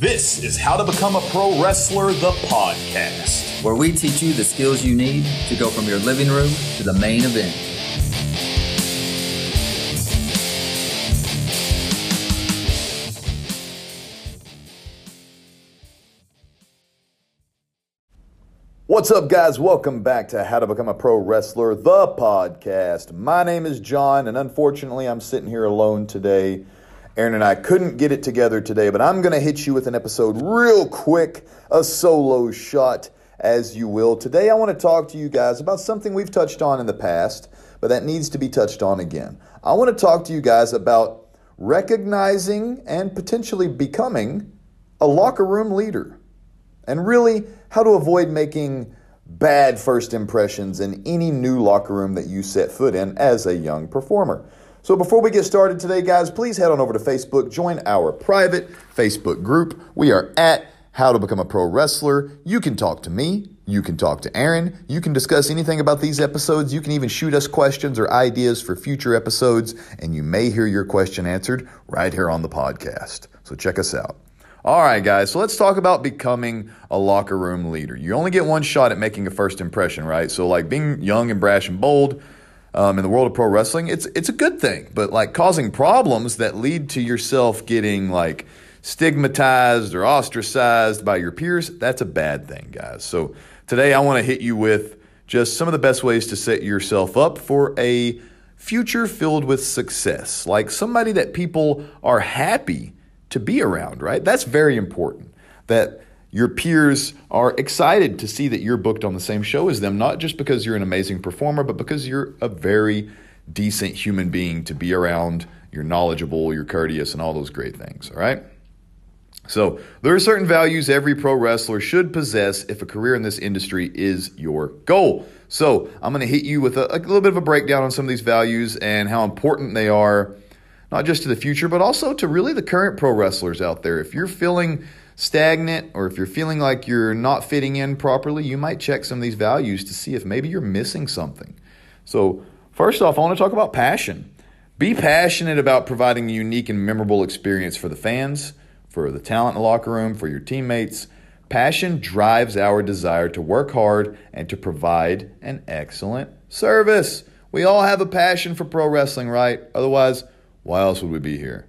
This is How to Become a Pro Wrestler, the podcast. where we teach you the skills you need to go from your living room to the main event. What's up, guys? Welcome back to How to Become a Pro Wrestler, the podcast. My name is John, and unfortunately, I'm sitting here alone today. Aaron and I couldn't get it together today, but I'm going to hit you with an episode real quick, a solo shot, as you will. Today, I want to talk to you guys about something we've touched on in the past, but that needs to be touched on again. I want to talk to you guys about recognizing and potentially becoming a locker room leader and really how to avoid making bad first impressions in any new locker room that you set foot in as a young performer. So, before we get started today, guys, please head on over to Facebook, join our private Facebook group. We are at How to Become a Pro Wrestler. You can talk to me, you can talk to Aaron, you can discuss anything about these episodes, you can even shoot us questions or ideas for future episodes, and you may hear your question answered right here on the podcast. So, check us out. All right, guys, so let's talk about becoming a locker room leader. You only get one shot at making a first impression, right? So, like being young and brash and bold um, in the world of pro wrestling, it's it's a good thing. But like causing problems that lead to yourself getting like stigmatized or ostracized by your peers, that's a bad thing, guys. So today I want to hit you with just some of the best ways to set yourself up for a future filled with success, like somebody that people are happy to be around, right? That's very important. That your peers are excited to see that you're booked on the same show as them, not just because you're an amazing performer, but because you're a very decent human being to be around. You're knowledgeable, you're courteous, and all those great things, all right? So, there are certain values every pro wrestler should possess if a career in this industry is your goal. So, I'm going to hit you with a, a little bit of a breakdown on some of these values and how important they are not just to the future, but also to really the current pro wrestlers out there. If you're feeling stagnant or if you're feeling like you're not fitting in properly, you might check some of these values to see if maybe you're missing something. So, first off, I want to talk about passion. Be passionate about providing a unique and memorable experience for the fans, for the talent in the locker room, for your teammates. Passion drives our desire to work hard and to provide an excellent service. We all have a passion for pro wrestling, right? Otherwise, why else would we be here?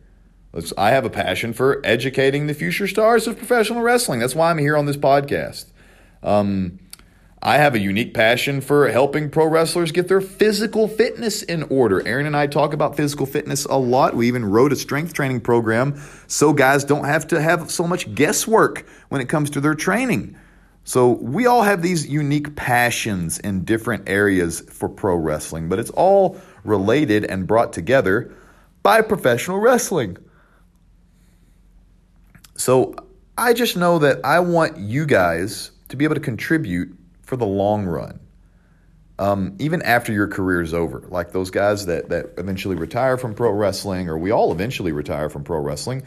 I have a passion for educating the future stars of professional wrestling. That's why I'm here on this podcast. Um, I have a unique passion for helping pro wrestlers get their physical fitness in order. Aaron and I talk about physical fitness a lot. We even wrote a strength training program so guys don't have to have so much guesswork when it comes to their training. So we all have these unique passions in different areas for pro wrestling, but it's all related and brought together by professional wrestling. So I just know that I want you guys to be able to contribute for the long run. Um, even after your career is over, like those guys that, that eventually retire from pro wrestling, or we all eventually retire from pro wrestling.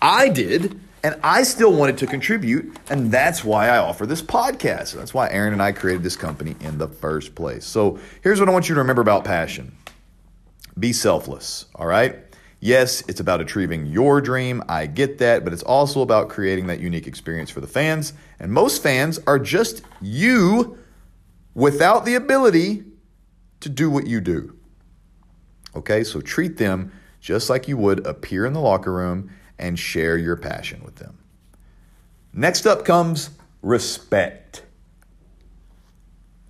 I did, and I still wanted to contribute, and that's why I offer this podcast. That's why Aaron and I created this company in the first place. So here's what I want you to remember about passion be selfless, all right? Yes, it's about achieving your dream. I get that, but it's also about creating that unique experience for the fans. And most fans are just you without the ability to do what you do. Okay, so treat them just like you would appear in the locker room and share your passion with them. Next up comes respect.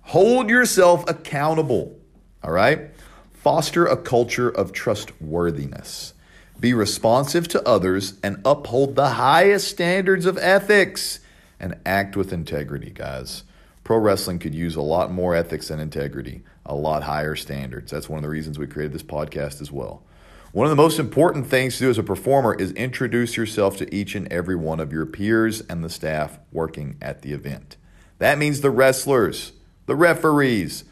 Hold yourself accountable, all right? Foster a culture of trustworthiness. Be responsive to others and uphold the highest standards of ethics and act with integrity, guys. Pro wrestling could use a lot more ethics and integrity, a lot higher standards. That's one of the reasons we created this podcast as well. One of the most important things to do as a performer is introduce yourself to each and every one of your peers and the staff working at the event. That means the wrestlers, the referees,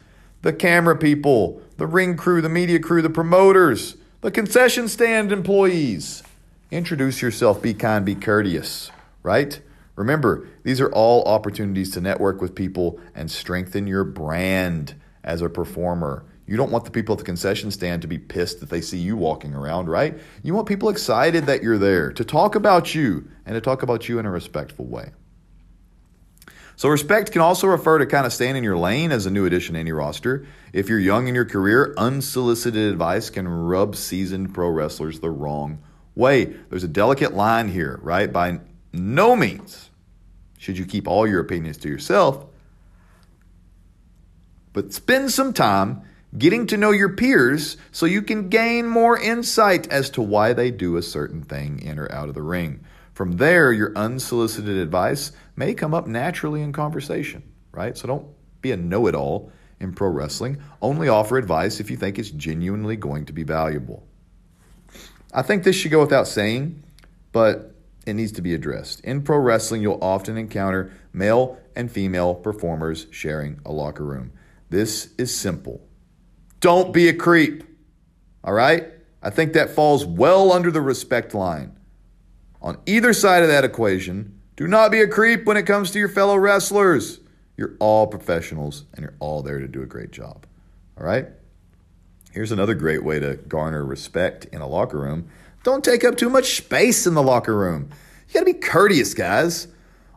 the camera people, the ring crew, the media crew, the promoters, the concession stand employees. Introduce yourself, be kind, be courteous, right? Remember, these are all opportunities to network with people and strengthen your brand as a performer. You don't want the people at the concession stand to be pissed that they see you walking around, right? You want people excited that you're there to talk about you and to talk about you in a respectful way. So, respect can also refer to kind of staying in your lane as a new addition to any roster. If you're young in your career, unsolicited advice can rub seasoned pro wrestlers the wrong way. There's a delicate line here, right? By no means should you keep all your opinions to yourself, but spend some time getting to know your peers so you can gain more insight as to why they do a certain thing in or out of the ring. From there, your unsolicited advice may come up naturally in conversation, right? So don't be a know it all in pro wrestling. Only offer advice if you think it's genuinely going to be valuable. I think this should go without saying, but it needs to be addressed. In pro wrestling, you'll often encounter male and female performers sharing a locker room. This is simple. Don't be a creep. All right? I think that falls well under the respect line. On either side of that equation, do not be a creep when it comes to your fellow wrestlers. You're all professionals and you're all there to do a great job. All right? Here's another great way to garner respect in a locker room. Don't take up too much space in the locker room. You got to be courteous, guys.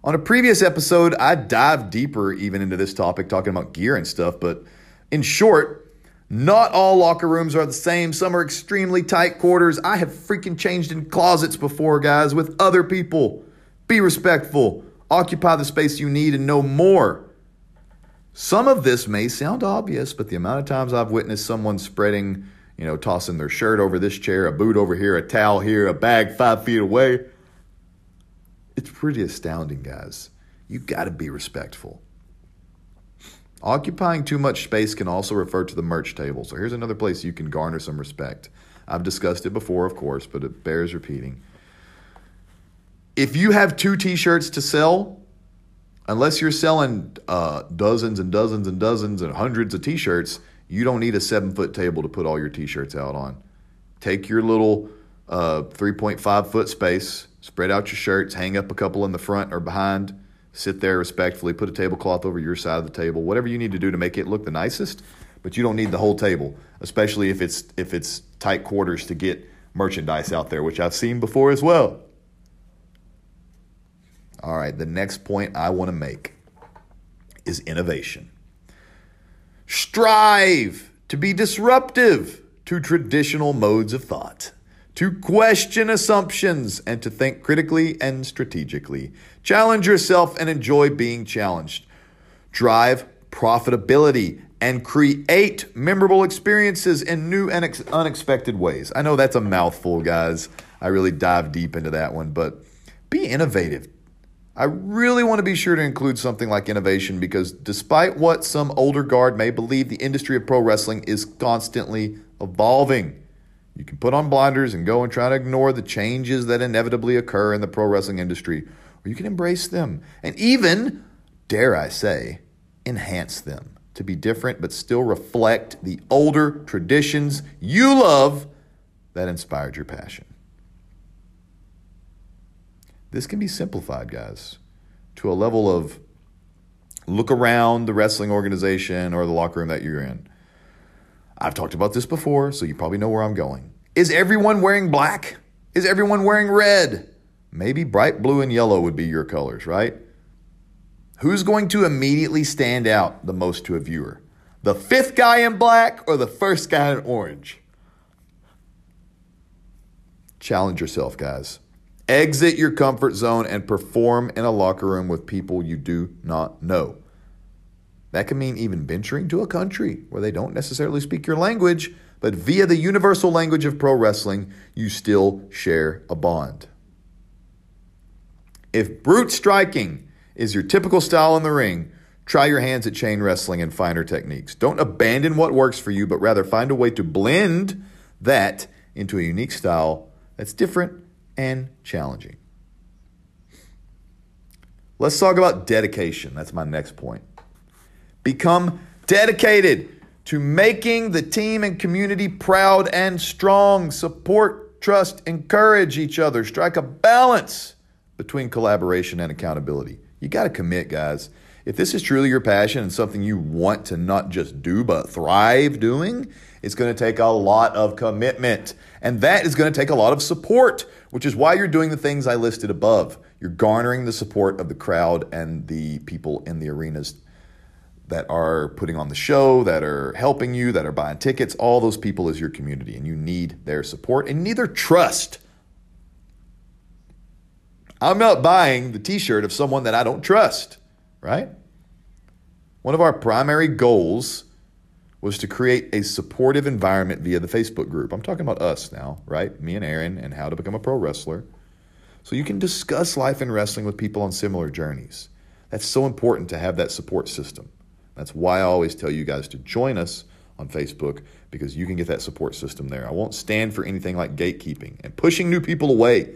On a previous episode, I dived deeper even into this topic, talking about gear and stuff. But in short, not all locker rooms are the same. Some are extremely tight quarters. I have freaking changed in closets before, guys, with other people. Be respectful. Occupy the space you need and no more. Some of this may sound obvious, but the amount of times I've witnessed someone spreading, you know, tossing their shirt over this chair, a boot over here, a towel here, a bag five feet away, it's pretty astounding, guys. You got to be respectful. Occupying too much space can also refer to the merch table. So here's another place you can garner some respect. I've discussed it before, of course, but it bears repeating. If you have two t shirts to sell, unless you're selling uh, dozens and dozens and dozens and hundreds of t shirts, you don't need a seven foot table to put all your t shirts out on. Take your little uh, 3.5 foot space, spread out your shirts, hang up a couple in the front or behind sit there respectfully, put a tablecloth over your side of the table, whatever you need to do to make it look the nicest, but you don't need the whole table, especially if it's if it's tight quarters to get merchandise out there, which I've seen before as well. All right, the next point I want to make is innovation. Strive to be disruptive to traditional modes of thought to question assumptions and to think critically and strategically. Challenge yourself and enjoy being challenged. Drive profitability and create memorable experiences in new and ex- unexpected ways. I know that's a mouthful, guys. I really dive deep into that one, but be innovative. I really want to be sure to include something like innovation because despite what some older guard may believe, the industry of pro wrestling is constantly evolving. You can put on blinders and go and try to ignore the changes that inevitably occur in the pro wrestling industry, or you can embrace them and even, dare I say, enhance them to be different but still reflect the older traditions you love that inspired your passion. This can be simplified, guys, to a level of look around the wrestling organization or the locker room that you're in I've talked about this before, so you probably know where I'm going. Is everyone wearing black? Is everyone wearing red? Maybe bright blue and yellow would be your colors, right? Who's going to immediately stand out the most to a viewer? The fifth guy in black or the first guy in orange? Challenge yourself, guys. Exit your comfort zone and perform in a locker room with people you do not know. That can mean even venturing to a country where they don't necessarily speak your language, but via the universal language of pro wrestling, you still share a bond. If brute striking is your typical style in the ring, try your hands at chain wrestling and finer techniques. Don't abandon what works for you, but rather find a way to blend that into a unique style that's different and challenging. Let's talk about dedication. That's my next point. Become dedicated to making the team and community proud and strong. Support, trust, encourage each other. Strike a balance between collaboration and accountability. You got to commit, guys. If this is truly your passion and something you want to not just do, but thrive doing, it's going to take a lot of commitment. And that is going to take a lot of support, which is why you're doing the things I listed above. You're garnering the support of the crowd and the people in the arenas that are putting on the show, that are helping you, that are buying tickets. All those people is your community, and you need their support and neither trust. I'm not buying the t shirt of someone that I don't trust, right? One of our primary goals was to create a supportive environment via the Facebook group. I'm talking about us now, right? Me and Aaron, and how to become a pro wrestler. So you can discuss life in wrestling with people on similar journeys. That's so important to have that support system. That's why I always tell you guys to join us on Facebook because you can get that support system there. I won't stand for anything like gatekeeping and pushing new people away.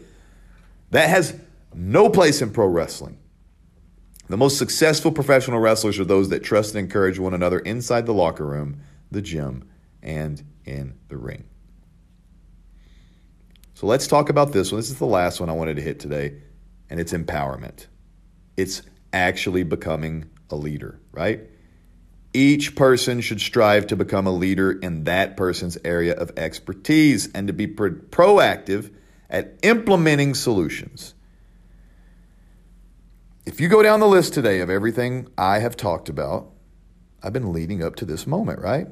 That has no place in pro wrestling. The most successful professional wrestlers are those that trust and encourage one another inside the locker room, the gym, and in the ring. So let's talk about this one. This is the last one I wanted to hit today, and it's empowerment. It's actually becoming a leader, right? Each person should strive to become a leader in that person's area of expertise and to be pro- proactive at implementing solutions. If you go down the list today of everything I have talked about, I've been leading up to this moment, right?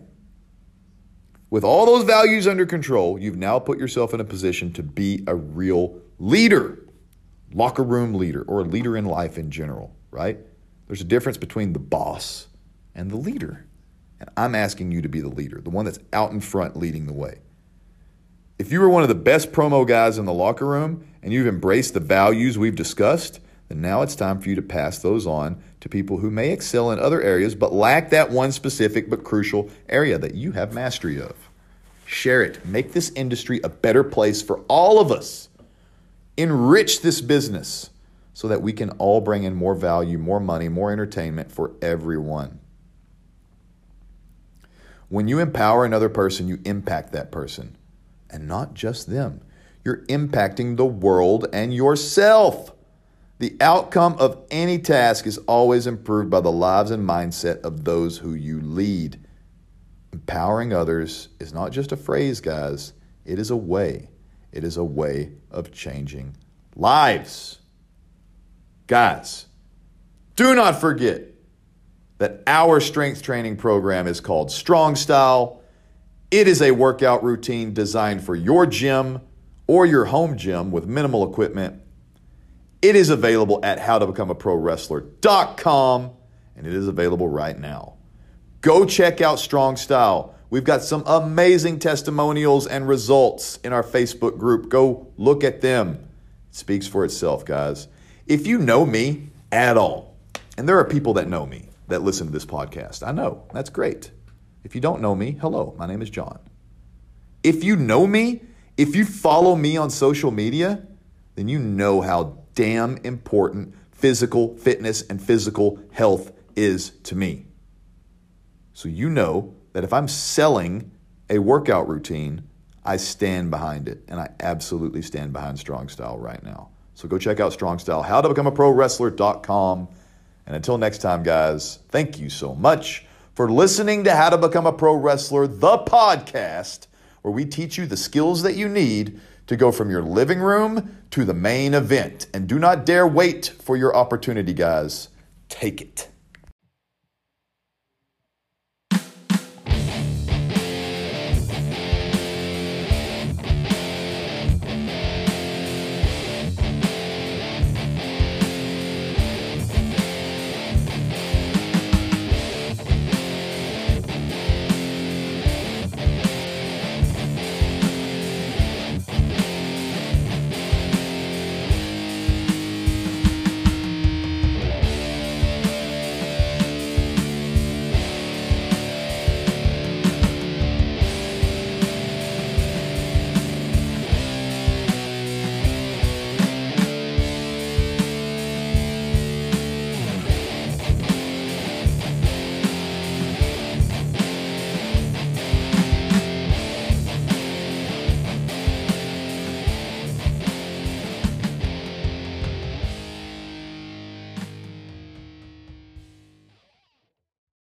With all those values under control, you've now put yourself in a position to be a real leader, locker room leader, or a leader in life in general, right? There's a difference between the boss and the leader. And I'm asking you to be the leader, the one that's out in front leading the way. If you were one of the best promo guys in the locker room and you've embraced the values we've discussed, then now it's time for you to pass those on to people who may excel in other areas but lack that one specific but crucial area that you have mastery of. Share it. Make this industry a better place for all of us. Enrich this business so that we can all bring in more value, more money, more entertainment for everyone. When you empower another person, you impact that person, and not just them. You're impacting the world and yourself. The outcome of any task is always improved by the lives and mindset of those who you lead. Empowering others is not just a phrase, guys, it is a way. It is a way of changing lives. Guys, do not forget that our strength training program is called Strong Style. It is a workout routine designed for your gym or your home gym with minimal equipment it is available at howtobecomeaprowrestler.com and it is available right now. Go check out Strong Style. We've got some amazing testimonials and results in our Facebook group. Go look at them. It speaks for itself, guys. If you know me at all, and there are people that know me that listen to this podcast, I know. That's great. If you don't know me, hello, my name is John. If you know me, if you follow me on social media, then you know how damn important physical fitness and physical health is to me. So you know that if I'm selling a workout routine, I stand behind it, and I absolutely stand behind Strong Style right now. So go check out Strong Style, how to become a pro wrestler.com. And until next time, guys, thank you so much for listening to How to Become a Pro Wrestler, the podcast, where we teach you the skills that you need to go from your living room to the main event. And do not dare wait for your opportunity, guys. Take it.